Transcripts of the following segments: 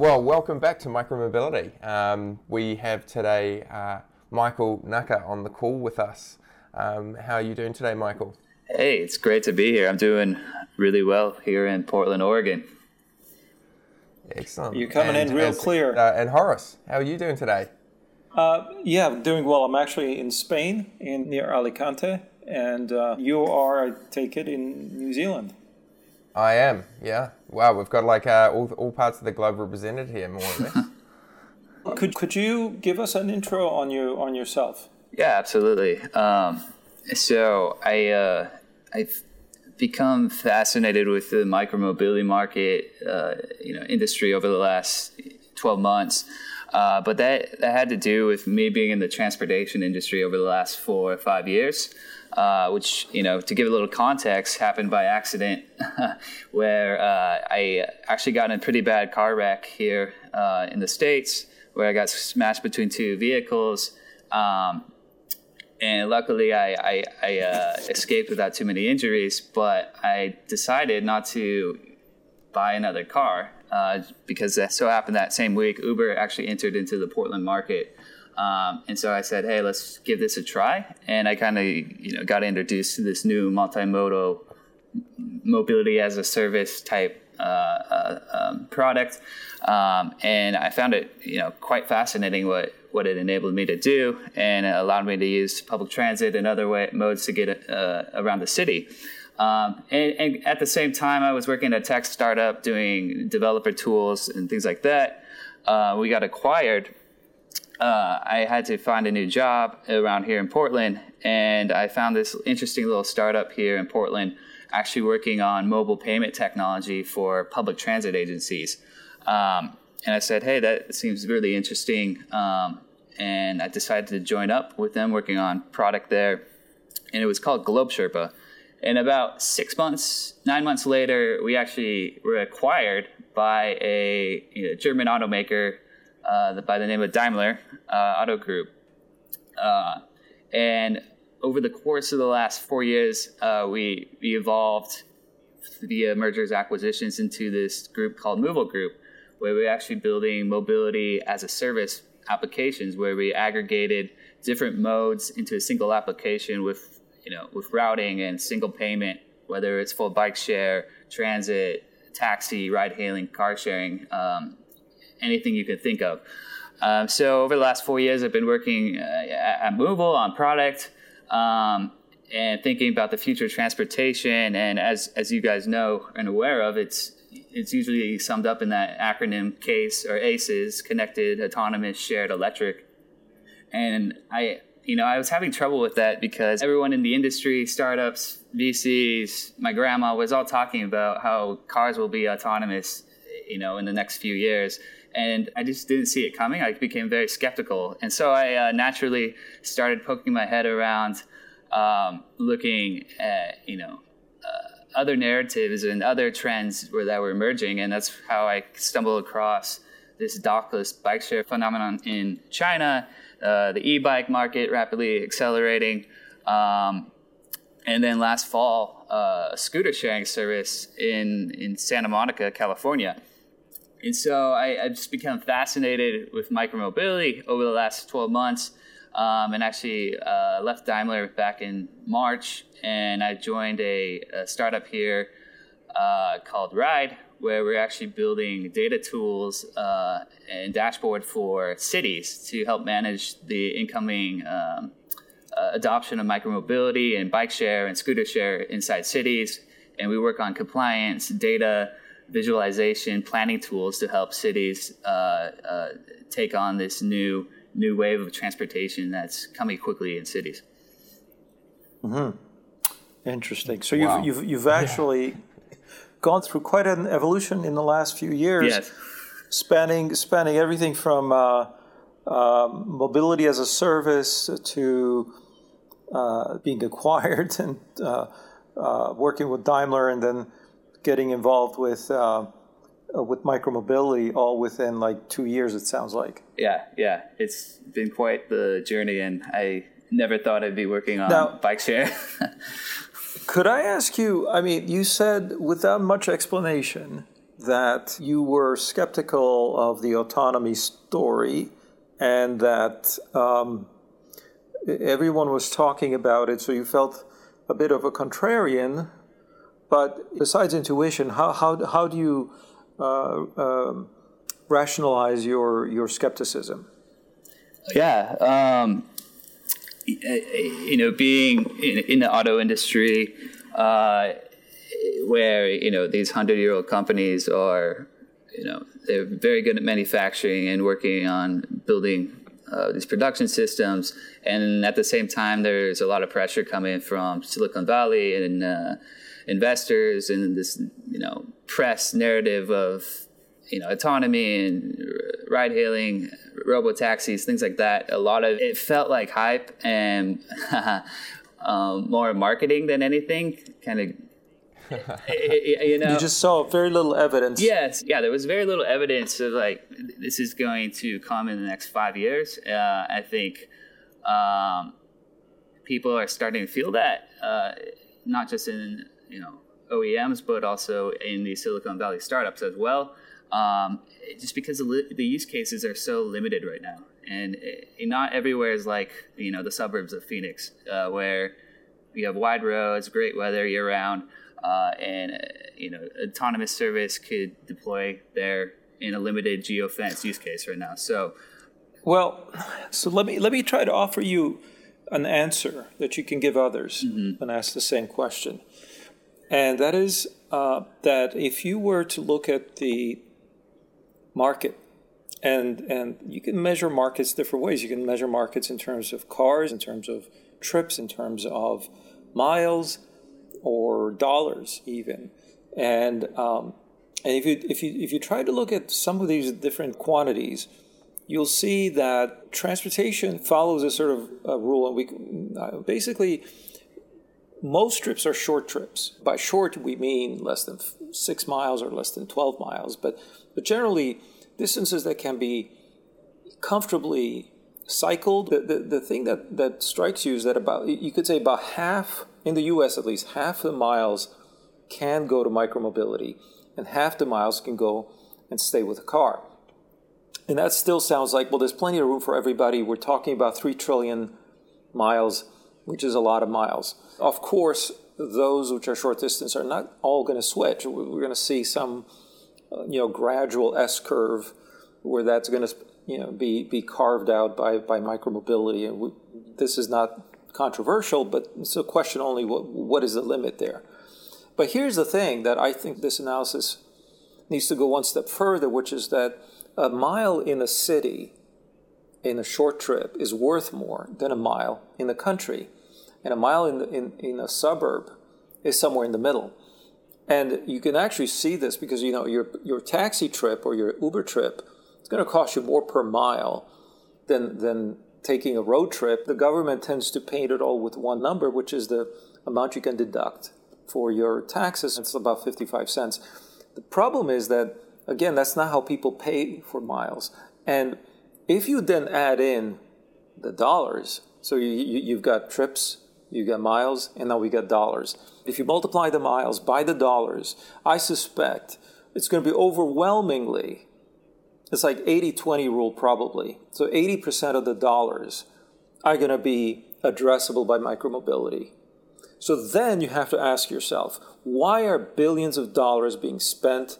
Well, welcome back to Micromobility. Um, we have today uh, Michael Naka on the call with us. Um, how are you doing today, Michael? Hey, it's great to be here. I'm doing really well here in Portland, Oregon. Excellent. You're coming and, in real as, clear. Uh, and Horace, how are you doing today? Uh, yeah, doing well. I'm actually in Spain, in near Alicante, and uh, you are, I take it, in New Zealand. I am. Yeah. Wow, we've got like uh, all all parts of the globe represented here, more or less. could could you give us an intro on you on yourself? Yeah, absolutely. Um, so I uh, I've become fascinated with the micromobility market, uh, you know, industry over the last twelve months. Uh, but that, that had to do with me being in the transportation industry over the last four or five years uh, which you know to give a little context happened by accident where uh, i actually got in a pretty bad car wreck here uh, in the states where i got smashed between two vehicles. Um, and luckily i, I, I uh, escaped without too many injuries but i decided not to buy another car uh, because that so happened that same week uber actually entered into the portland market um, and so I said, hey, let's give this a try. And I kind of, you know, got introduced to this new multimodal mobility as a service type uh, uh, um, product. Um, and I found it, you know, quite fascinating what, what it enabled me to do and it allowed me to use public transit and other way, modes to get uh, around the city. Um, and, and, at the same time, I was working at a tech startup doing developer tools and things like that. Uh, we got acquired uh, I had to find a new job around here in Portland, and I found this interesting little startup here in Portland, actually working on mobile payment technology for public transit agencies. Um, and I said, "Hey, that seems really interesting," um, and I decided to join up with them, working on product there, and it was called GlobeSherpa. And about six months, nine months later, we actually were acquired by a you know, German automaker uh, by the name of Daimler uh, Auto Group. Uh, and over the course of the last four years, uh, we, we evolved via mergers acquisitions into this group called moovel Group, where we're actually building mobility as a service applications where we aggregated different modes into a single application with you know with routing and single payment, whether it's full bike share, transit, taxi, ride hailing, car sharing, um, anything you could think of. Um, so over the last four years, I've been working uh, at moovel on product um, and thinking about the future of transportation. And as as you guys know and aware of, it's it's usually summed up in that acronym CASE or ACES: Connected, Autonomous, Shared, Electric. And I, you know, I was having trouble with that because everyone in the industry, startups, VCs, my grandma was all talking about how cars will be autonomous, you know, in the next few years and I just didn't see it coming. I became very skeptical, and so I uh, naturally started poking my head around, um, looking at you know uh, other narratives and other trends where that were emerging, and that's how I stumbled across this dockless bike share phenomenon in China, uh, the e-bike market rapidly accelerating. Um, and then last fall, uh, a scooter sharing service in, in Santa Monica, California and so I, I just become fascinated with micromobility over the last 12 months um, and actually uh, left Daimler back in March and I joined a, a startup here uh, called Ride where we're actually building data tools uh, and dashboard for cities to help manage the incoming um, uh, adoption of micromobility and bike share and scooter share inside cities. And we work on compliance, data, visualization, planning tools to help cities uh, uh, take on this new new wave of transportation that's coming quickly in cities. Mm-hmm. Interesting. So wow. you've, you've, you've actually yeah. gone through quite an evolution in the last few years. Yes. spanning spanning everything from uh, uh, mobility as a service to uh, being acquired and uh, uh, working with Daimler and then getting involved with uh, with micromobility all within like two years. It sounds like. Yeah, yeah, it's been quite the journey, and I never thought I'd be working on Now- bike share. Could I ask you? I mean, you said without much explanation that you were skeptical of the autonomy story and that um, everyone was talking about it, so you felt a bit of a contrarian. But besides intuition, how, how, how do you uh, um, rationalize your, your skepticism? yeah, um, you know, being in, in the auto industry, uh, where you know these hundred-year-old companies are, you know, they're very good at manufacturing and working on building uh, these production systems, and at the same time, there's a lot of pressure coming from Silicon Valley and uh, investors and this, you know, press narrative of you know autonomy and ride hailing robo taxis things like that a lot of it felt like hype and um, more marketing than anything kind of you know You just saw very little evidence. Yes, yeah, there was very little evidence of like this is going to come in the next five years. Uh, I think um, people are starting to feel that, uh, not just in you know OEMs, but also in the Silicon Valley startups as well. Um, just because the, li- the use cases are so limited right now, and uh, not everywhere is like you know the suburbs of Phoenix, uh, where you have wide roads, great weather year round, uh, and uh, you know autonomous service could deploy there in a limited geofence use case right now. So Well, so let me let me try to offer you an answer that you can give others and ask the same question, and that is uh, that if you were to look at the market, and and you can measure markets different ways. You can measure markets in terms of cars, in terms of trips, in terms of miles, or dollars even, and um, and if you if you if you try to look at some of these different quantities you'll see that transportation follows a sort of a rule. And we uh, basically most trips are short trips. By short, we mean less than six miles or less than twelve miles, but but generally distances that can be comfortably cycled. The, the, the thing that, that strikes you is that about you could say about half in the U.S. at least half the miles can go to micromobility, and half the miles can go and stay with a car. And that still sounds like, well, there's plenty of room for everybody. We're talking about 3 trillion miles, which is a lot of miles. Of course, those which are short distance are not all going to switch. We're going to see some, you know, gradual S curve where that's going to, you know, be, be carved out by, by micromobility. And we, this is not controversial, but it's a question only what, what is the limit there? But here's the thing that I think this analysis needs to go one step further, which is that a mile in a city in a short trip is worth more than a mile in the country. And a mile in, the, in, in a suburb is somewhere in the middle. And you can actually see this because you know your your taxi trip or your Uber trip is going to cost you more per mile than than taking a road trip. The government tends to paint it all with one number, which is the amount you can deduct for your taxes. It's about 55 cents. The problem is that again, that's not how people pay for miles. And if you then add in the dollars, so you, you, you've got trips, you get miles, and now we get dollars. If you multiply the miles by the dollars, I suspect it's going to be overwhelmingly, it's like 80 20 rule probably. So 80% of the dollars are going to be addressable by micromobility. So then you have to ask yourself, why are billions of dollars being spent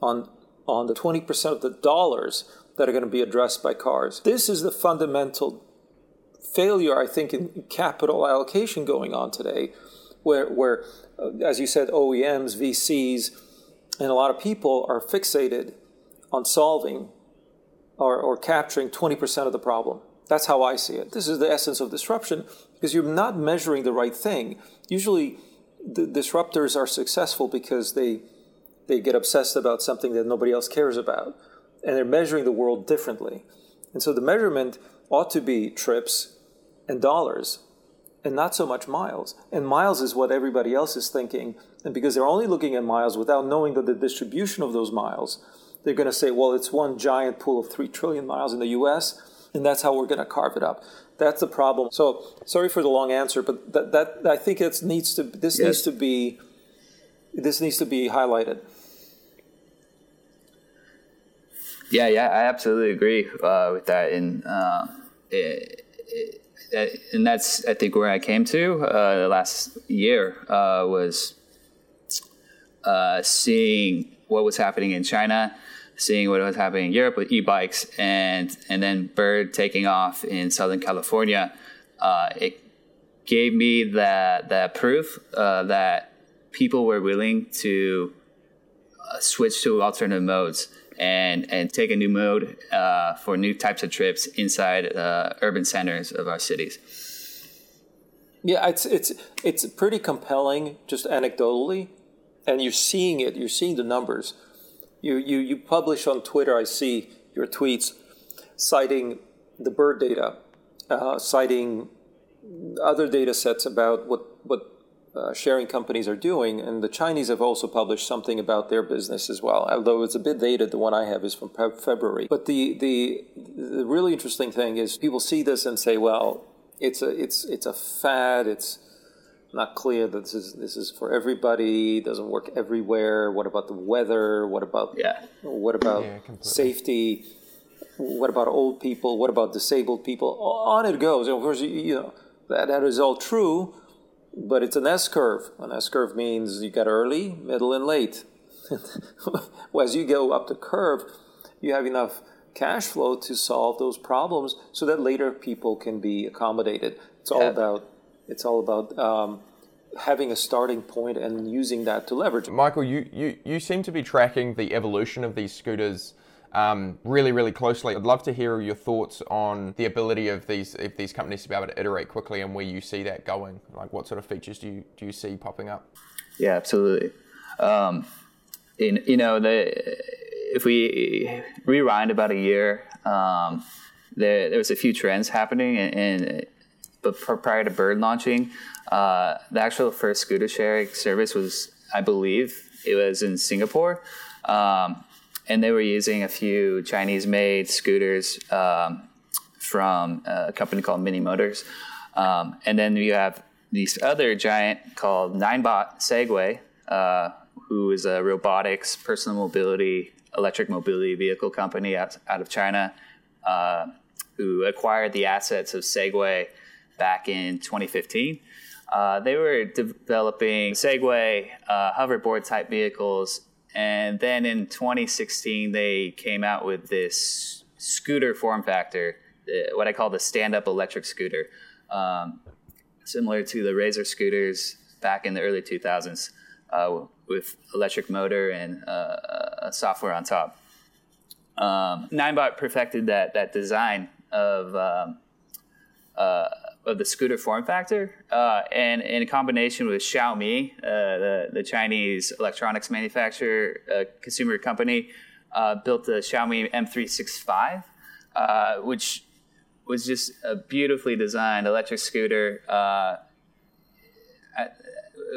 on, on the 20% of the dollars that are going to be addressed by cars? This is the fundamental failure, I think, in capital allocation going on today, where, where uh, as you said, OEMs, VCs, and a lot of people are fixated on solving or, or capturing 20% of the problem. That's how I see it. This is the essence of disruption because you're not measuring the right thing. Usually, the disruptors are successful because they they get obsessed about something that nobody else cares about. and they're measuring the world differently. And so the measurement ought to be trips and dollars and not so much miles. And miles is what everybody else is thinking. And because they're only looking at miles without knowing that the distribution of those miles, they're going to say, well, it's one giant pool of 3 trillion miles in the US, and that's how we're going to carve it up. That's the problem. So sorry for the long answer, but that, that I think it needs to this yes. needs to be this needs to be highlighted. Yeah, yeah, I absolutely agree uh, with that, and uh, it, it, and that's I think where I came to uh, the last year uh, was uh, seeing what was happening in China, seeing what was happening in Europe with e-bikes, and and then Bird taking off in Southern California. Uh, it gave me that that proof that people were willing to switch to alternative modes and and take a new mode uh, for new types of trips inside uh, urban centers of our cities. Yeah, it's it's it's pretty compelling, just anecdotally, and you're seeing it. You're seeing the numbers. You you you publish on Twitter. I see your tweets citing the bird data, uh, citing other data sets about what what uh, sharing companies are doing. And the Chinese have also published something about their business as well, although it's a bit dated. The one I have is from February. But the, the, the really interesting thing is people see this and say, well, it's a, it's, it's a fad. It's not clear that this is, this is for everybody. It doesn't work everywhere. What about the weather? What about, yeah. what about yeah, safety? What about old people? What about disabled people? On it goes. Of course, you know, that, that is all true but it's an S curve. An S curve means you got early, middle, and late. well, as you go up the curve, you have enough cash flow to solve those problems so that later people can be accommodated. It's all yeah. about it's all about um, having a starting point and using that to leverage. Michael, you, you, you seem to be tracking the evolution of these scooters um, really, really closely. I'd love to hear your thoughts on the ability of these of these companies to be able to iterate quickly and where you see that going. Like, what sort of features do you do you see popping up? Yeah, absolutely. Um, in you know the if we rewind about a year, um, there there was a few trends happening, and, and but prior to Bird launching, uh, the actual first scooter sharing service was, I believe, it was in Singapore. Um, and they were using a few Chinese-made scooters um, from a company called Mini Motors, um, and then you have this other giant called Ninebot Segway, uh, who is a robotics, personal mobility, electric mobility vehicle company out, out of China, uh, who acquired the assets of Segway back in 2015. Uh, they were developing Segway uh, hoverboard type vehicles and then in 2016, they came out with this scooter form factor, what I call the stand up electric scooter, um, similar to the Razor scooters back in the early 2000s uh, with electric motor and uh, software on top. Um, Ninebot perfected that, that design of um, uh, of the scooter form factor, uh, and in combination with Xiaomi, uh, the, the Chinese electronics manufacturer, uh, consumer company, uh, built the Xiaomi M365, uh, which was just a beautifully designed electric scooter, a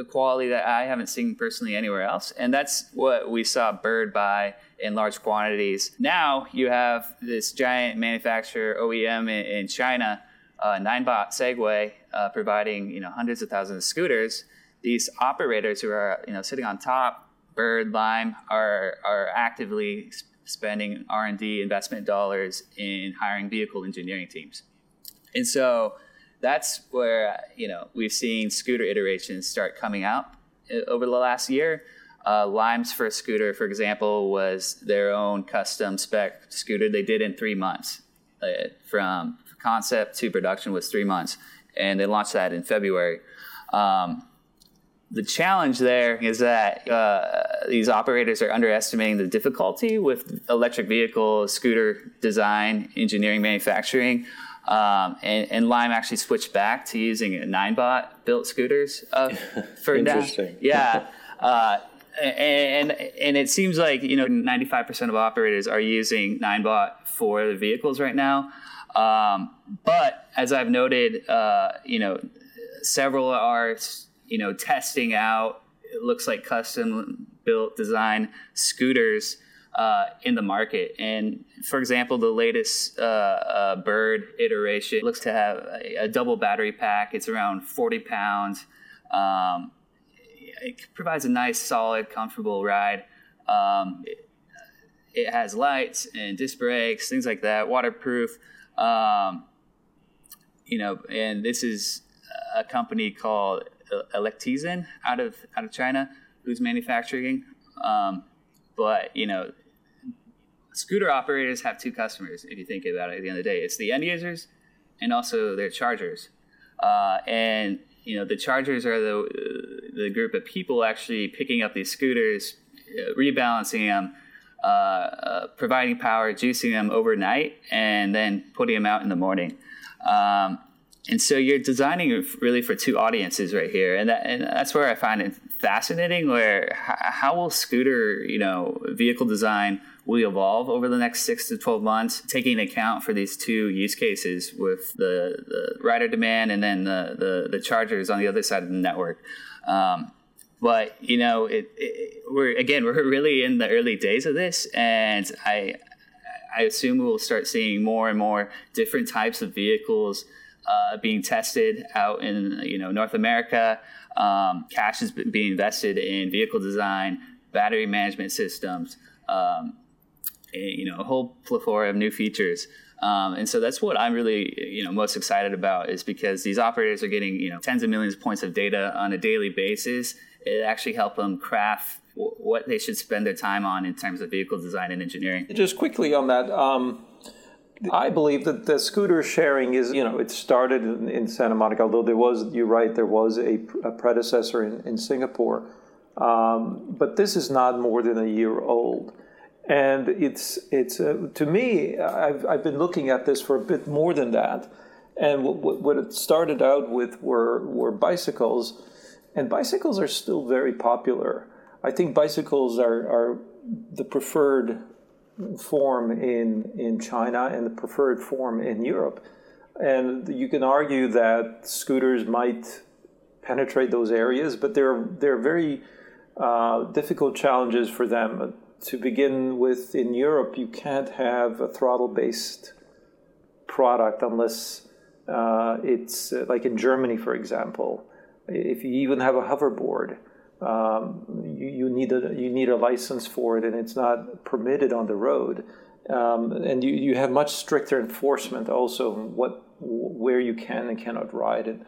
quality that I haven't seen personally anywhere else. And that's what we saw Bird buy in large quantities. Now you have this giant manufacturer OEM in, in China uh, Ninebot Segway uh, providing you know hundreds of thousands of scooters, these operators who are you know sitting on top, Bird, Lime, are are actively spending R and D investment dollars in hiring vehicle engineering teams, and so that's where you know we've seen scooter iterations start coming out uh, over the last year. Uh, Lime's first scooter, for example, was their own custom spec scooter. They did in three months, uh, from concept to production was three months, and they launched that in February. Um, the challenge there is that uh, these operators are underestimating the difficulty with electric vehicle, scooter design, engineering, manufacturing. Um, and, and, Lime actually switched back to using Ninebot built scooters uh, for Interesting. Yeah. Uh, and and it seems like you know 95% of operators are using Ninebot for the vehicles right now. Um, but as I've noted, uh, you know, several are you know testing out. It looks like custom built design scooters uh, in the market. And for example, the latest uh, uh, Bird iteration looks to have a, a, double battery pack. It's around 40 pounds. Um, it provides a nice, solid, comfortable ride. Um, it, it, has lights and disc brakes, things like that, waterproof. Um, you know, and this is a company called Electizen out of out of China who's manufacturing. Um, but you know, scooter operators have two customers. If you think about it, at the end of the day, it's the end users and also their chargers. Uh, and you know, the chargers are the the group of people actually picking up these scooters, uh, rebalancing them, uh, uh, providing power, juicing them overnight, and then putting them out in the morning. Um, and so you're designing really for two audiences right here, and, that, and that's where I find it fascinating. Where how will scooter, you know, vehicle design will evolve over the next six to 12 months, taking account for these two use cases with the, the rider demand and then the, the, the chargers on the other side of the network. Um, but you know, it, it, we're again we're really in the early days of this, and I I assume we'll start seeing more and more different types of vehicles uh, being tested out in you know North America. Um, cash is being invested in vehicle design, battery management systems, um, you know a whole plethora of new features. Um, and so that's what I'm really, you know, most excited about is because these operators are getting, you know, tens of millions of points of data on a daily basis. It actually help them craft w- what they should spend their time on in terms of vehicle design and engineering. Just quickly on that, um, I believe that the scooter sharing is, you know, it started in, in Santa Monica, although there was, you're right, there was a, a predecessor in, in Singapore. Um, but this is not more than a year old. And it's, it's uh, to me, I've, I've been looking at this for a bit more than that. And what, what it started out with were, were bicycles, and bicycles are still very popular. I think bicycles are, are the preferred form in, in China and the preferred form in Europe. And you can argue that scooters might penetrate those areas, but they're, they're very uh, difficult challenges for them. To begin with, in Europe, you can't have a throttle based product unless uh, it's uh, like in Germany, for example. If you even have a hoverboard, um, you, you, need a you need a license for it, and it's not permitted on the road. Um, and you, you have much stricter enforcement also what where you can and cannot ride it.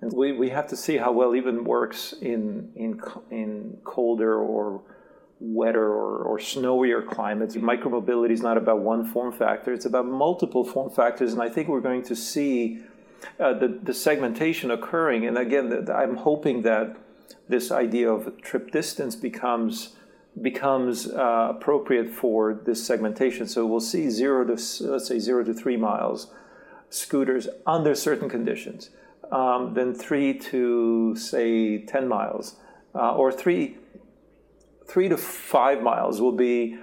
And we, we have to see how well even works in in in colder or wetter or, or snowier climates. Micromobility is not about one form factor; it's about multiple form factors. And I think we're going to see uh, the the segmentation occurring. And again, the, the, I'm hoping that this idea of trip distance becomes becomes uh, appropriate for this segmentation. So we'll see zero to let's say zero to three miles scooters under certain conditions, um, then three to say ten miles, uh, or three three to five miles will be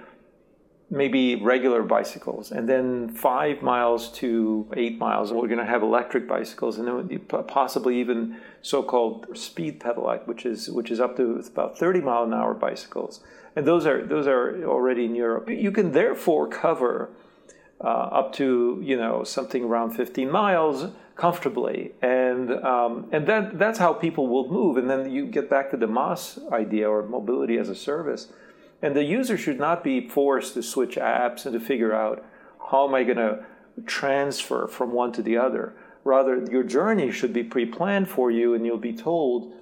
maybe regular bicycles, and then five miles to eight miles, we're going to have electric bicycles, and then possibly even so-called speed pedelec, which is which is up to about 30 mile an hour bicycles, and those are those are already in Europe. You can therefore cover uh, up to you know something around 15 miles comfortably, and um, and that that's how people will move, and then you get back to the MaaS idea or mobility as a service and the user should not be forced to switch apps and to figure out how am I going to transfer from one to the other. Rather, your journey should be pre planned for you, and you'll be told,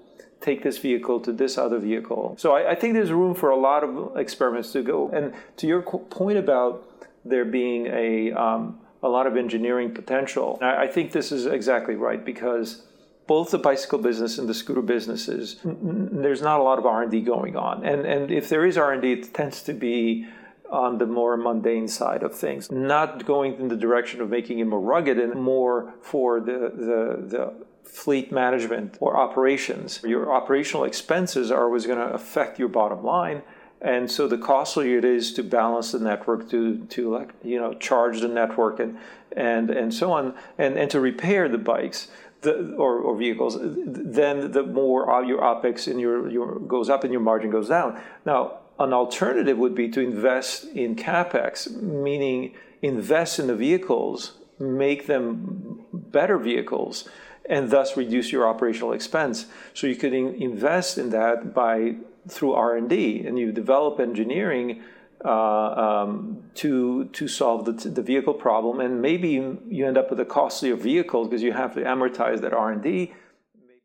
take this vehicle to this other vehicle. So I, I, think there's room for a lot of experiments to go. And to your point about there being a, um, a lot of engineering potential, I, I think this is exactly right because both the bicycle business and the scooter businesses, there's not a lot of R&D going on. And, and if there is R&D, it tends to be on the more mundane side of things, not going in the direction of making it more rugged and more for the, the, the fleet management or operations. Your operational expenses are always going to affect your bottom line. And so the costlier it is to balance the network, to, to like, you know, charge the network and, and, and so on, and, and to repair the bikes, the, or, or vehicles, then the more your OPEX and your, your goes up and your margin goes down. Now, an alternative would be to invest in capex, meaning invest in the vehicles, make them better vehicles, and thus reduce your operational expense. So you could in- invest in that by through R and you develop engineering um, to to solve the, the vehicle problem, and maybe you end up with a costlier vehicle because you have to amortize that R and D.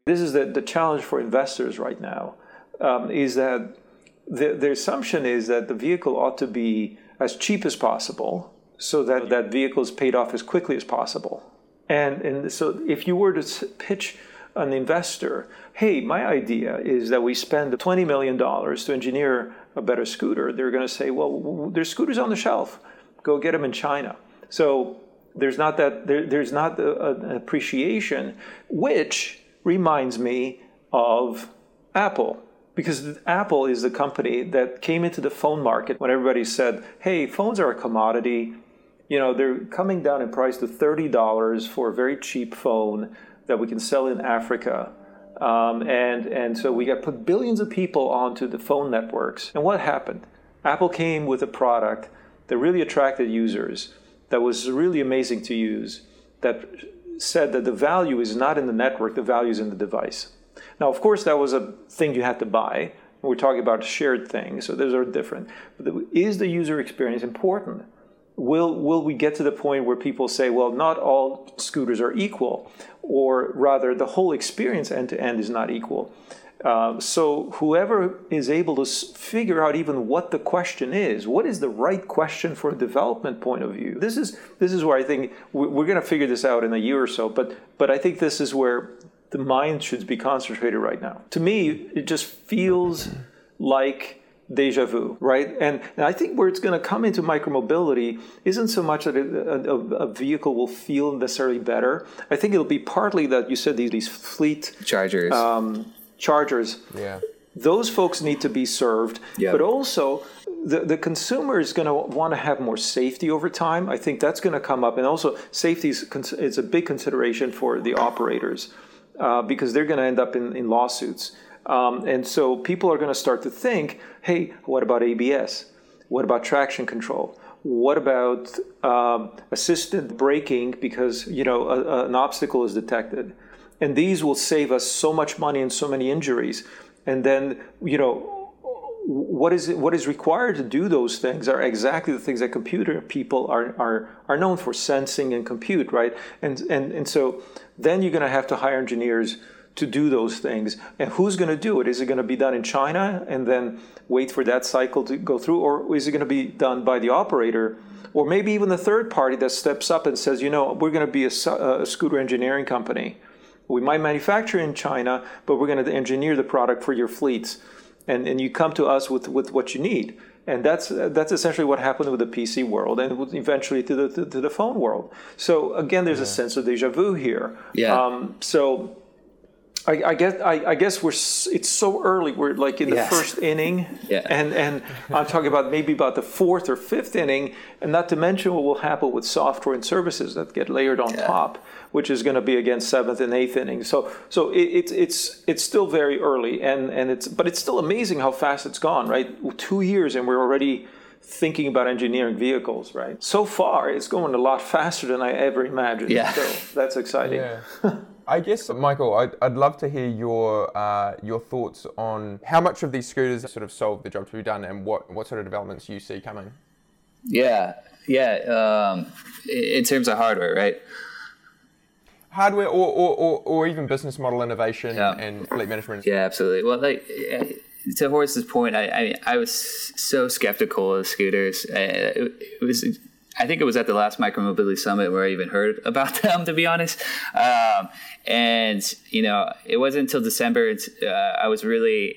This is the, the challenge for investors right now, um, is that the, the assumption is that the vehicle ought to be as cheap as possible so that that vehicle is paid off as quickly as possible. And, and so if you were to pitch an investor, hey, my idea is that we spend $20 million to engineer a better scooter, they're going to say, well, there's scooters on the shelf. Go get them in China. So there's not that there, there's not a, an appreciation, which reminds me of Apple because Apple is the company that came into the phone market when everybody said, "Hey, phones are a commodity. You know, they're coming down in price to thirty dollars for a very cheap phone that we can sell in Africa." Um, and and so we got put billions of people onto the phone networks. And what happened? Apple came with a product that really attracted users, that was really amazing to use, that said that the value is not in the network, the value is in the device. Now, of course, that was a thing you had to buy. We're talking about shared things, so those are different. But is the user experience important? Will, will we get to the point where people say, well, not all scooters are equal, or rather, the whole experience end to end is not equal? Uh, so whoever is able to figure out even what the question is, what is the right question for a development point of view? This is this is where I think we're going to figure this out in a year or so. But but I think this is where the mind should be concentrated right now. To me, it just feels like deja vu, right? And, and I think where it's going to come into micromobility isn't so much that a, a, a, vehicle will feel necessarily better. I think it'll be partly that you said these, these fleet chargers. Um, chargers. Yeah. Those folks need to be served, yep. but also the, the consumer is going to want to have more safety over time. I think that's going to come up, and also safety is, is a big consideration for the operators uh, because they're going to end up in, in lawsuits. Um, and so people are going to start to think, hey, what about ABS? What about traction control? What about um, assisted braking because you know a, a, an obstacle is detected? And these will save us so much money and so many injuries. And then you know what is what is required to do those things are exactly the things that computer people are are are known for sensing and compute right and and and so then you're going to have to hire engineers to do those things and who's going to do it is it going to be done in china and then wait for that cycle to go through or is it going to be done by the operator or maybe even the third party that steps up and says you know we're going to be a, a scooter engineering company we might manufacture in china but we're going to engineer the product for your fleets and, and you come to us with, with what you need. And that's, that's essentially what happened with the PC world and eventually to the, to, the phone world. So again, there's yeah. a sense of deja vu here. Yeah. Um, so I, I, guess I, I, guess we're it's so early. We're like in the yes. first inning, yeah. and and I'm talking about maybe about the fourth or fifth inning, and not to mention what will happen with software and services that get layered on yeah. top, which is going to be again seventh and eighth inning. So so it, it's it's it's still very early, and and it's but it's still amazing how fast it's gone. Right, two years, and we're already thinking about engineering vehicles. Right, so far it's going a lot faster than I ever imagined. Yeah, so that's exciting. Yeah. I guess, Michael, I'd, I'd love to hear your uh, your thoughts on how much of these scooters sort of solve the job to be done, and what, what sort of developments you see coming. Yeah, yeah. Um, in terms of hardware, right? Hardware, or, or, or, or even business model innovation yeah. and fleet management. Yeah, absolutely. Well, like to Horace's point, I, I, I was so skeptical of scooters. It, it was I think it was at the last micromobility summit where I even heard about them, to be honest. Um, and you know, it wasn't until December uh, I was really,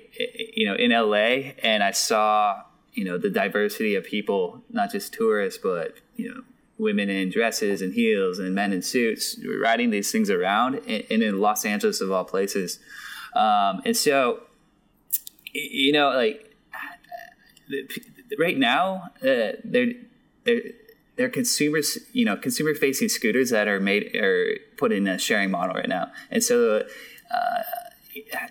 you know, in LA, and I saw you know the diversity of people, not just tourists, but you know women in dresses and heels and men in suits riding these things around, in Los Angeles of all places. Um, and so, you know, like right now, uh, they're they're they're consumers, you know, consumer facing scooters that are made or put in a sharing model right now, and so. Uh,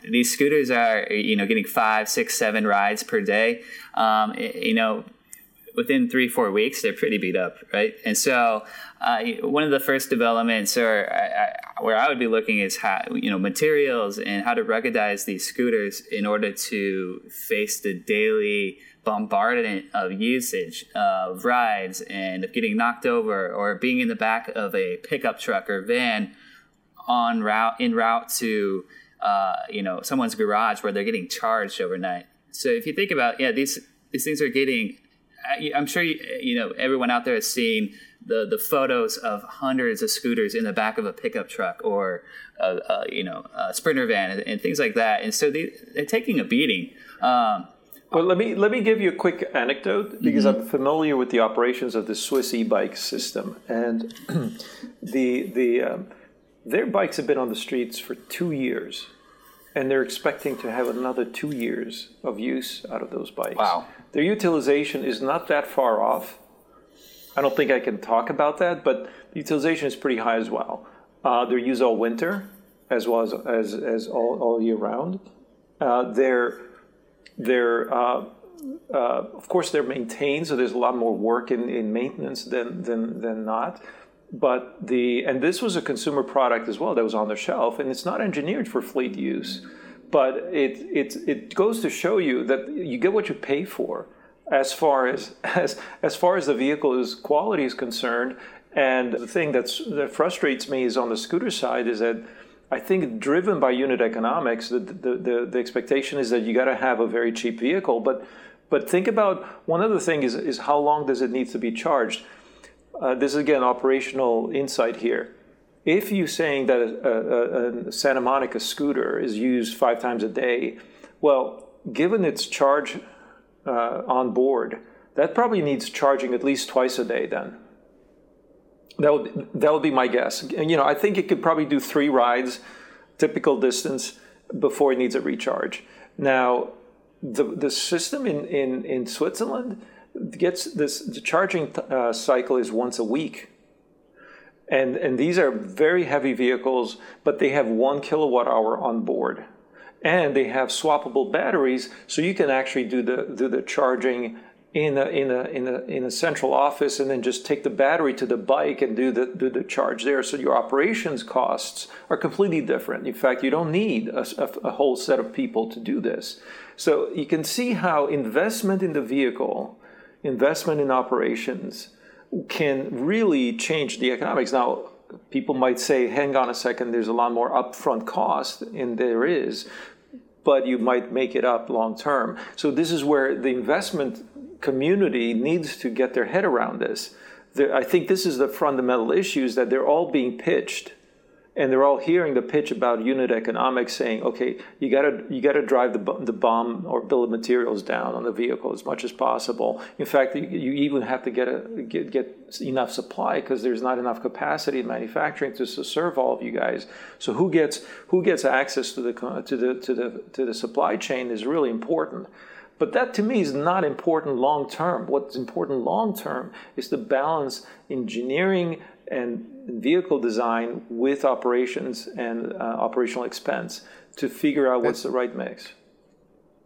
these scooters are, you know, getting five, six, seven rides per day. Um, you know, within three, four weeks, they're pretty beat up, right? And so, uh, one of the first developments, or I, I, where I would be looking, is how you know materials and how to ruggedize these scooters in order to face the daily bombardment of usage of rides and of getting knocked over or being in the back of a pickup truck or van on route in route to uh, you know someone's garage where they're getting charged overnight. So if you think about yeah these these things are getting I'm sure you, you know everyone out there has seen the the photos of hundreds of scooters in the back of a pickup truck or a, a you know a sprinter van and, and, things like that. And so they, they're taking a beating. Um, well, let me let me give you a quick anecdote because mm-hmm. I'm familiar with the operations of the Swiss e-bike system, and the the um, their bikes have been on the streets for two years, and they're expecting to have another two years of use out of those bikes. Wow, their utilization is not that far off. I don't think I can talk about that, but the utilization is pretty high as well. Uh, they're used all winter as well as as, as all, all year round. Uh, they're they're uh, uh, of course they're maintained, so there's a lot more work in, in maintenance than, than than not. But the and this was a consumer product as well that was on the shelf, and it's not engineered for fleet use. But it it it goes to show you that you get what you pay for, as far as as as far as the vehicle's quality is concerned. And the thing that's that frustrates me is on the scooter side is that I think driven by unit economics, the, the, the, the expectation is that you got to have a very cheap vehicle. But, but think about one other thing is, is how long does it need to be charged? Uh, this is again operational insight here. If you're saying that a, a, a, Santa Monica scooter is used five times a day, well, given its charge uh, on board, that probably needs charging at least twice a day then. That would that would be my guess. You know, I think it could probably do three rides, typical distance, before it needs a recharge. Now, the the system in in in Switzerland gets this the charging uh, cycle is once a week. And and these are very heavy vehicles, but they have one kilowatt hour on board, and they have swappable batteries, so you can actually do the do the charging in a, in a, in a, in a central office and then just take the battery to the bike and do the, do the charge there. So your operations costs are completely different. In fact, you don't need a, a, a whole set of people to do this. So you can see how investment in the vehicle, investment in operations can really change the economics. Now, people might say, hang on a second, there's a lot more upfront cost, and there is, but you might make it up long term. So this is where the investment community needs to get their head around this. I think this is the fundamental issue: is that they're all being pitched, and they're all hearing the pitch about unit economics, saying, "Okay, you got to you got to drive the the BOM or bill of materials down on the vehicle as much as possible. In fact, you, you even have to get a get, get enough supply because there's not enough capacity in manufacturing to, to serve all of you guys. So who gets who gets access to the to the to the to the supply chain is really important." But that to me is not important long term. What's important long term is to balance engineering and vehicle design with operations and uh, operational expense to figure out what's the right mix.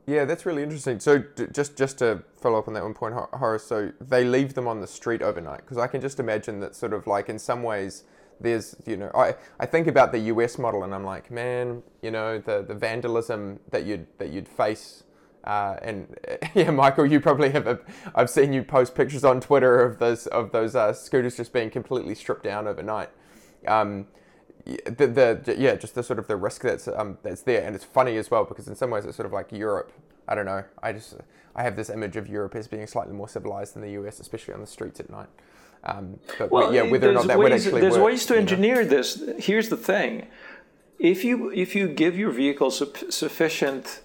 Yeah, that's really interesting. So just just to follow up on that one point, Horace. So they leave them on the street overnight because I can just imagine that sort of like in some ways there's you know I, I think about the US model and I'm like man you know the, the vandalism that you'd that you'd face uh, and yeah, Michael, you probably have. A, I've seen you post pictures on Twitter of those of those uh, scooters just being completely stripped down overnight. Um, the, the yeah, just the sort of the risk that's um, that's there, and it's funny as well because in some ways it's sort of like Europe. I don't know. I just I have this image of Europe as being slightly more civilized than the US, especially on the streets at night. Um, but well, yeah, whether or not that ways, would actually there's work, ways to engineer know. this. Here's the thing: if you if you give your vehicle su- sufficient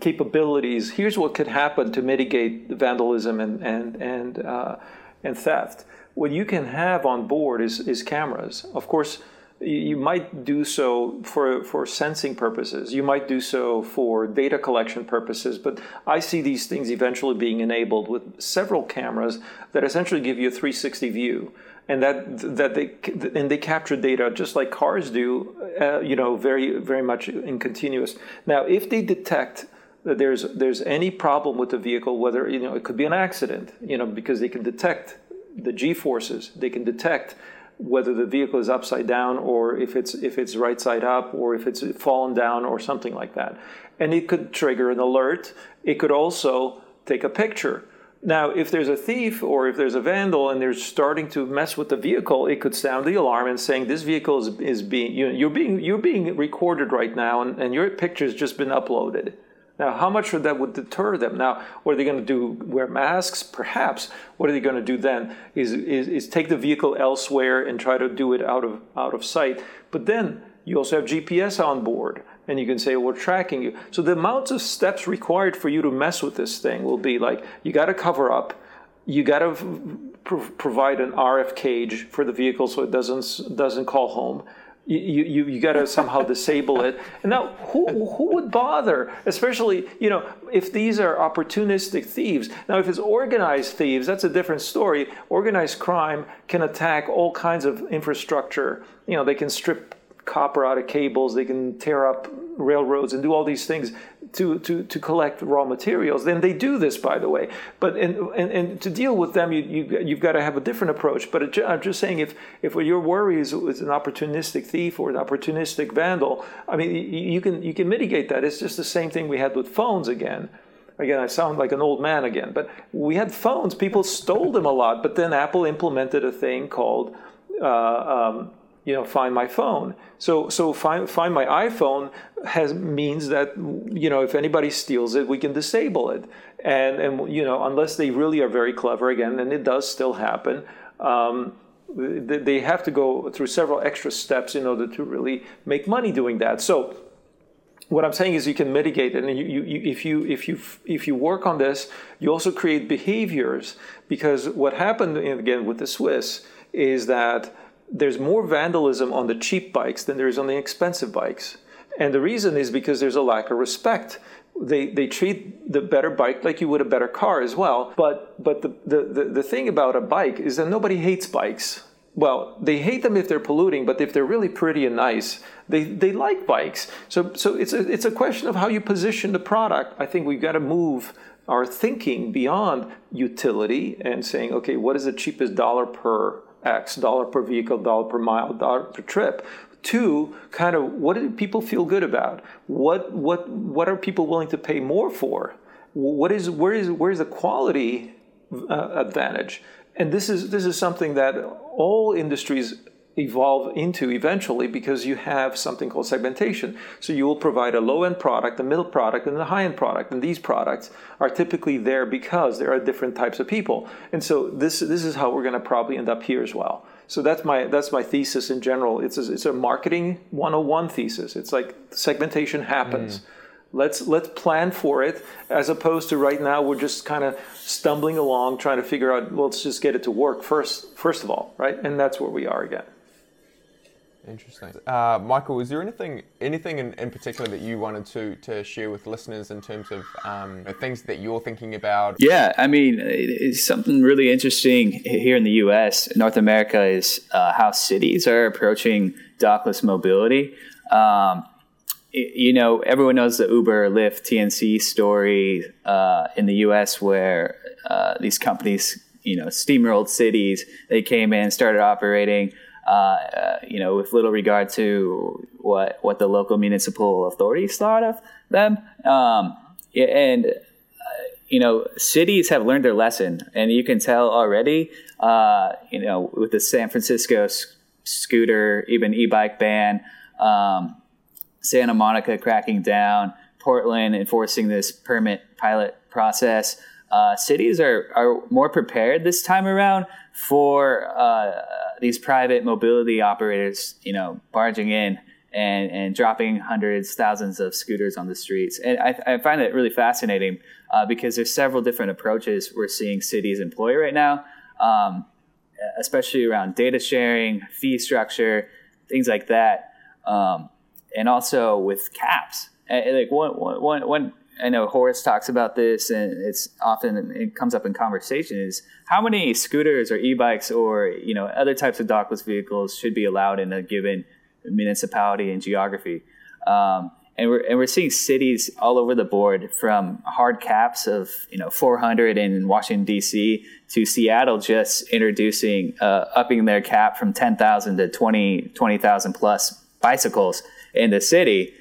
capabilities. Here's what could happen to mitigate vandalism and and and uh, and theft. What you can have on board is is cameras. Of course, you might do so for, for sensing purposes. You might do so for data collection purposes. But I see these things eventually being enabled with several cameras that essentially give you a 360 view. And that that they and they capture data just like cars do, uh, you know, very very much in continuous. Now, if they detect that there's there's any problem with the vehicle, whether you know it could be an accident, you know, because they can detect the G forces, they can detect whether the vehicle is upside down or if it's if it's right side up or if it's fallen down or something like that. And it could trigger an alert. It could also take a picture. Now, if there's a thief or if there's a vandal and they're starting to mess with the vehicle, it could sound the alarm and saying this vehicle is, is being you you're being you're being recorded right now and, and your picture's just been uploaded. Now, how much would that would deter them? Now, what are they going to do? Wear masks? Perhaps. What are they going to do then? Is, is, is take the vehicle elsewhere and try to do it out of out of sight. But then you also have GPS on board, and you can say well, we're tracking you. So the amounts of steps required for you to mess with this thing will be like you got to cover up, you got to provide an RF cage for the vehicle so it doesn't doesn't call home you, you, you got to somehow disable it. And now, who, who would bother? Especially, you know, if these are opportunistic thieves. Now, if it's organized thieves, that's a different story. Organized crime can attack all kinds of infrastructure. You know, they can strip copper out of cables, they can tear up railroads and do all these things to, to, to collect raw materials. Then they do this, by the way. But and, and, and to deal with them, you, you, you've got to have a different approach. But it, I'm just saying, if, if your worry is, is an opportunistic thief or an opportunistic vandal, I mean, you can, you can mitigate that. It's just the same thing we had with phones again again, I sound like an old man again, but we had phones. People stole them a lot, but then Apple implemented a thing called uh, um, you know find my phone. So so find find my iphone has means that you know if anybody steals it we can disable it. And and you know unless they really are very clever again and it does still happen um, they have to go through several extra steps in order to really make money doing that. So what I'm saying is you can mitigate it, and you, you, if you if you if you work on this, you also create behaviors. Because what happened again with the Swiss is that there's more vandalism on the cheap bikes than there is on the expensive bikes. And the reason is because there's a lack of respect. They, they treat the better bike like you would a better car as well. But, but the, the, the, the thing about a bike is that nobody hates bikes. Well, they hate them if they're polluting, but if they're really pretty and nice, they, they like bikes. So, so it's, a, it's a question of how you position the product. I think we've got to move our thinking beyond utility and saying, okay, what is the cheapest dollar per X, dollar per vehicle, dollar per mile, dollar per trip. Two, kind of what do people feel good about? What what what are people willing to pay more for? What is where is where is the quality uh, advantage? And this is this is something that all industries evolve into eventually because you have something called segmentation. So you will provide a low end product, a middle product, and a high end product. And these products are typically there because there are different types of people. And so this, this is how we're going to probably end up here as well. So that's my that's my thesis in general. It's a, it's a marketing 101 thesis. It's like segmentation happens. Mm. Let's let's plan for it as opposed to right now we're just kind of stumbling along trying to figure out well, let's just get it to work first first of all, right? And that's where we are again. Interesting. Uh, Michael, is there anything anything in, in particular that you wanted to, to share with listeners in terms of um, things that you're thinking about? Yeah, I mean, it's something really interesting here in the U.S., North America, is uh, how cities are approaching dockless mobility. Um, you know, everyone knows the Uber, Lyft, TNC story uh, in the U.S., where uh, these companies, you know, steamrolled cities. They came in, started operating uh, uh, you know, with little regard to what what the local municipal authorities thought of them. Um, and uh, you know, cities have learned their lesson, and you can tell already. Uh, you know, with the San Francisco scooter, even e-bike ban, um, Santa Monica cracking down, Portland enforcing this permit pilot process. Uh, cities are, are more prepared this time around for uh, these private mobility operators, you know, barging in and, and dropping hundreds, thousands of scooters on the streets. And I, I find it really fascinating uh, because there's several different approaches we're seeing cities employ right now, um, especially around data sharing, fee structure, things like that, um, and also with caps. Like one, one, one, I know Horace talks about this, and it's often it comes up in conversation. Is how many scooters or e-bikes or you know other types of dockless vehicles should be allowed in a given municipality and geography? Um, and we're and we're seeing cities all over the board from hard caps of you know 400 in Washington D.C. to Seattle just introducing uh, upping their cap from 10,000 to 20 20,000 plus bicycles in the city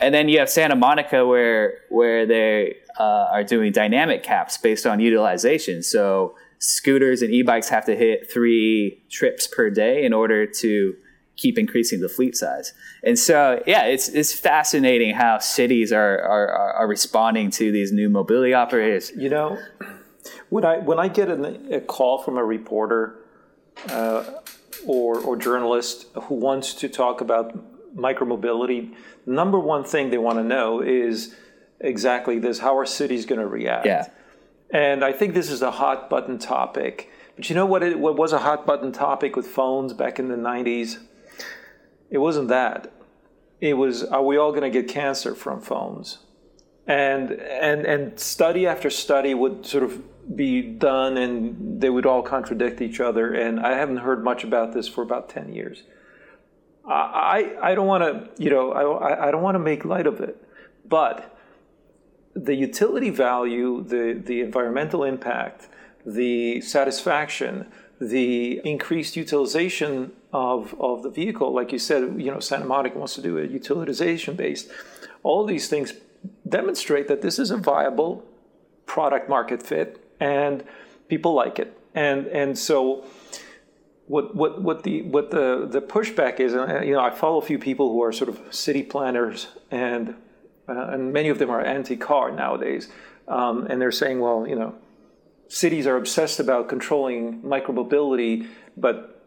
and then you have Santa Monica where where they uh, are doing dynamic caps based on utilization. So scooters and e-bikes have to hit three trips per day in order to keep increasing the fleet size. And so, yeah, it's it's fascinating how cities are are, are responding to these new mobility operators. You know, when I when I get a, a call from a reporter uh, or or journalist who wants to talk about micromobility number one thing they want to know is exactly this how are cities going to react? Yeah. And I think this is a hot button topic. But you know what, it, what was a hot button topic with phones back in the 90s? It wasn't that. It was, are we all going to get cancer from phones? And, and, and study after study would sort of be done and they would all contradict each other. And I haven't heard much about this for about 10 years. I, I don't want to, you know, I, I don't want to make light of it, but the utility value, the, the environmental impact, the satisfaction, the increased utilization of, of the vehicle, like you said, you know, Santa Monica wants to do a utilization based. All these things demonstrate that this is a viable product market fit and people like it. And, and so, what what what the what the the pushback is, and you know, I follow a few people who are sort of city planners, and uh, and many of them are anti-car nowadays, um, and they're saying, well, you know, cities are obsessed about controlling micromobility, but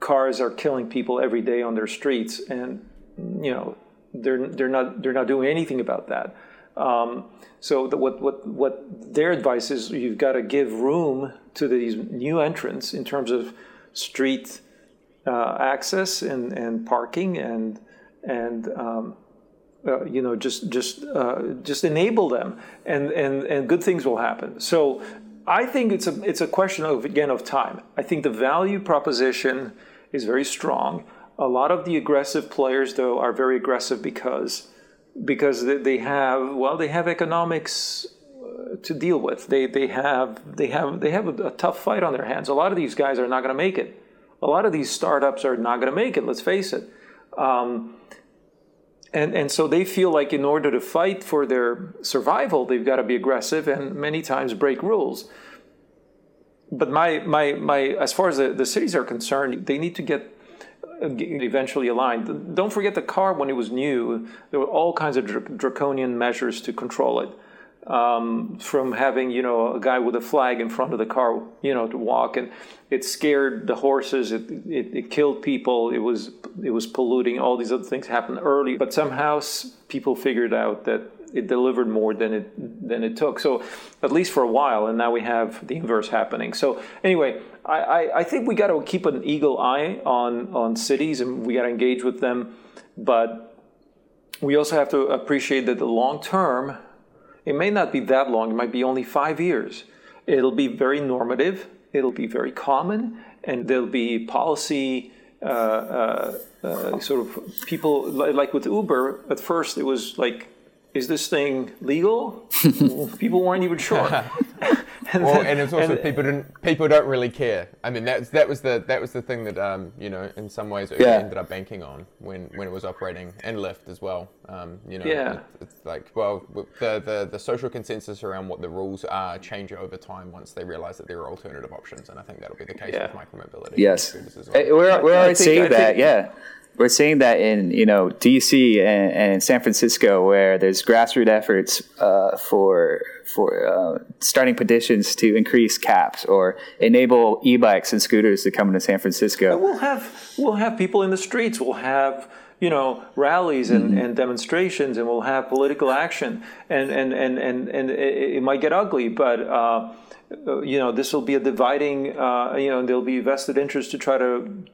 cars are killing people every day on their streets, and you know, they're they're not they're not doing anything about that. Um, so the, what what what their advice is, you've got to give room to these new entrants in terms of street uh, access and, and parking and and um, uh, you know just just uh, just enable them and, and and good things will happen. So I think it's a it's a question of again of time. I think the value proposition is very strong. A lot of the aggressive players though are very aggressive because because they have well they have economics to deal with. They they have they have they have a, a tough fight on their hands. A lot of these guys are not going to make it. A lot of these startups are not going to make it. Let's face it. Um, and and so they feel like in order to fight for their survival, they've got to be aggressive and many times break rules. But my my my as far as the, the cities are concerned, they need to get eventually aligned. Don't forget the car when it was new, there were all kinds of draconian measures to control it um, from having you know a guy with a flag in front of the car, you know, to walk, and it scared the horses. It, it, it killed people. It was it was polluting. All these other things happened early, but somehow people figured out that it delivered more than it than it took. So at least for a while, and now we have the inverse happening. So anyway, I, I, I think we got to keep an eagle eye on on cities, and we got to engage with them, but we also have to appreciate that the long term it may not be that long, it might be only five years. It'll be very normative, it'll be very common, and there'll be policy. Uh, uh, uh, sort of people like with Uber at first it was like is this thing legal? people weren't even sure. and well, then, and it's also and, people didn't people don't really care. I mean, that's that was the that was the thing that um, you know in some ways Uber yeah. ended up banking on when when it was operating and Lyft as well. Um, you know, yeah. It, it's like well, the, the the social consensus around what the rules are change over time once they realize that there are alternative options, and I think that'll be the case yeah. with micromobility. Yes, well. we're we're already seeing that. Yeah we're seeing that in you know DC and, and San Francisco, where there's grassroots efforts uh, for for uh, starting petitions to increase caps or enable e-bikes and scooters to come into San Francisco. we'll have we'll have people in the streets. We'll have you know rallies and, mm-hmm. and demonstrations and we'll have political action and and and and, and it, it might get ugly but uh, you know this will be a dividing uh, you know there'll be vested interest to try to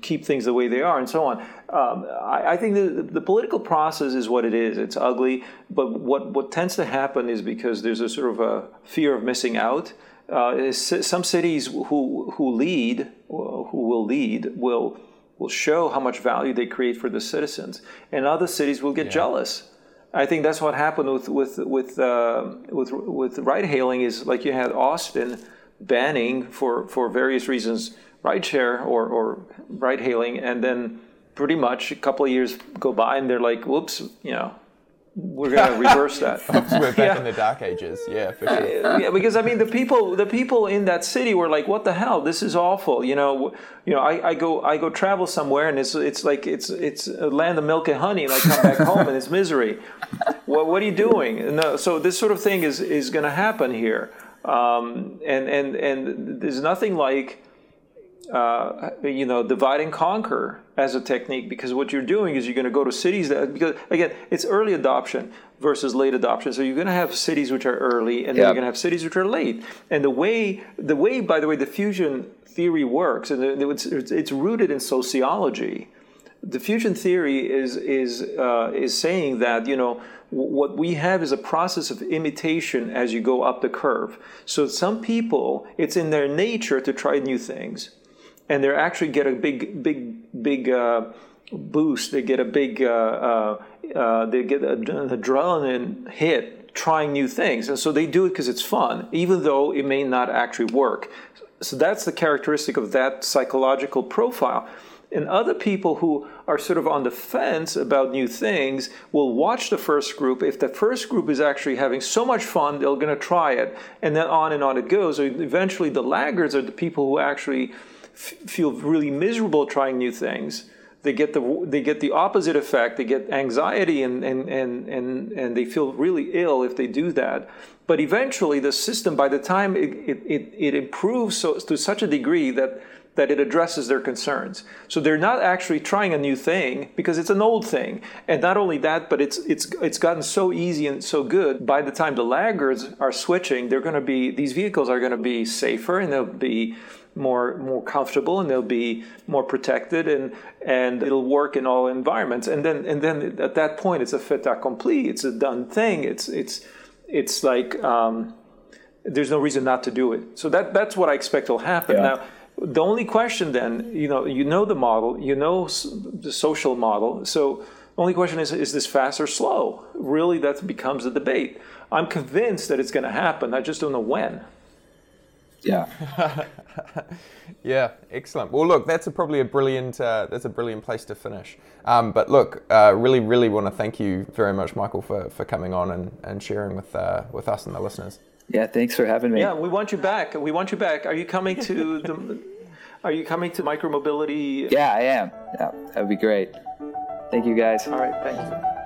keep things the way they are and so on um, I, I, think the, the political process is what it is it's ugly but what what tends to happen is because there's a sort of a fear of missing out uh, some cities who who lead who will lead will will show how much value they create for the citizens, and other cities will get yeah. jealous. I think that's what happened with with with uh, with with ride hailing. Is like you had Austin banning for for various reasons rideshare or or ride hailing, and then pretty much a couple of years go by, and they're like, "Whoops, you know, we're going to reverse that. we're back yeah. in the dark ages. Yeah, for sure. yeah, because I mean, the people, the people in that city were like, "What the hell? This is awful." You know, you know. I, I go, I go travel somewhere, and it's, it's like it's, it's a land of milk and honey, and I come back home and it's misery. What, what are you doing? No, so this sort of thing is is going to happen here, um, and and and there's nothing like uh, you know, divide and conquer as a technique because what you're doing is you're going to go to cities that, because again, it's early adoption versus late adoption. So you're going to have cities which are early and then you're going to have cities which are late. And the way, the way, by the way, the diffusion theory works, and it's, it's rooted in sociology. The diffusion theory is, is, uh, is saying that, you know, what we have is a process of imitation as you go up the curve. So some people, it's in their nature to try new things and they actually get a big, big, big uh, boost. They get a big, uh, uh, uh they get an adrenaline hit trying new things, and so they do it because it's fun, even though it may not actually work. So that's the characteristic of that psychological profile. And other people who are sort of on the fence about new things will watch the first group. If the first group is actually having so much fun, they're going to try it. And then on and on it goes. eventually, the laggards are the people who actually feel really miserable trying new things. They get the they get the opposite effect. They get anxiety and and and and, and they feel really ill if they do that. But eventually, the system, by the time it it, it improves so, to such a degree that that it addresses their concerns. So they're not actually trying a new thing because it's an old thing. And not only that, but it's it's it's gotten so easy and so good. By the time the laggards are switching, they're going to be these vehicles are going to be safer and they'll be more more comfortable and they'll be more protected and and it'll work in all environments. And then and then at that point it's a fait accompli it's a done thing it's it's it's like um, there's no reason not to do it. So that that's what I expect will happen. Yeah. now the only question then you know you know the model you know the social model. So the only question is is this fast or slow? Really that becomes a debate. I'm convinced that it's going to happen. I just don't know when yeah. yeah, excellent. Well, look, that's a, probably a brilliant uh, that's a brilliant place to finish. Um, but look, uh, really, really want to thank you very much, Michael, for, for coming on and, and sharing with uh, with us and the listeners. Yeah, thanks for having me. Yeah, we want you back. We want you back. Are you coming to the? Are you coming to micromobility? Yeah, I am. Yeah, that'd be great. Thank you, guys. All right, thanks.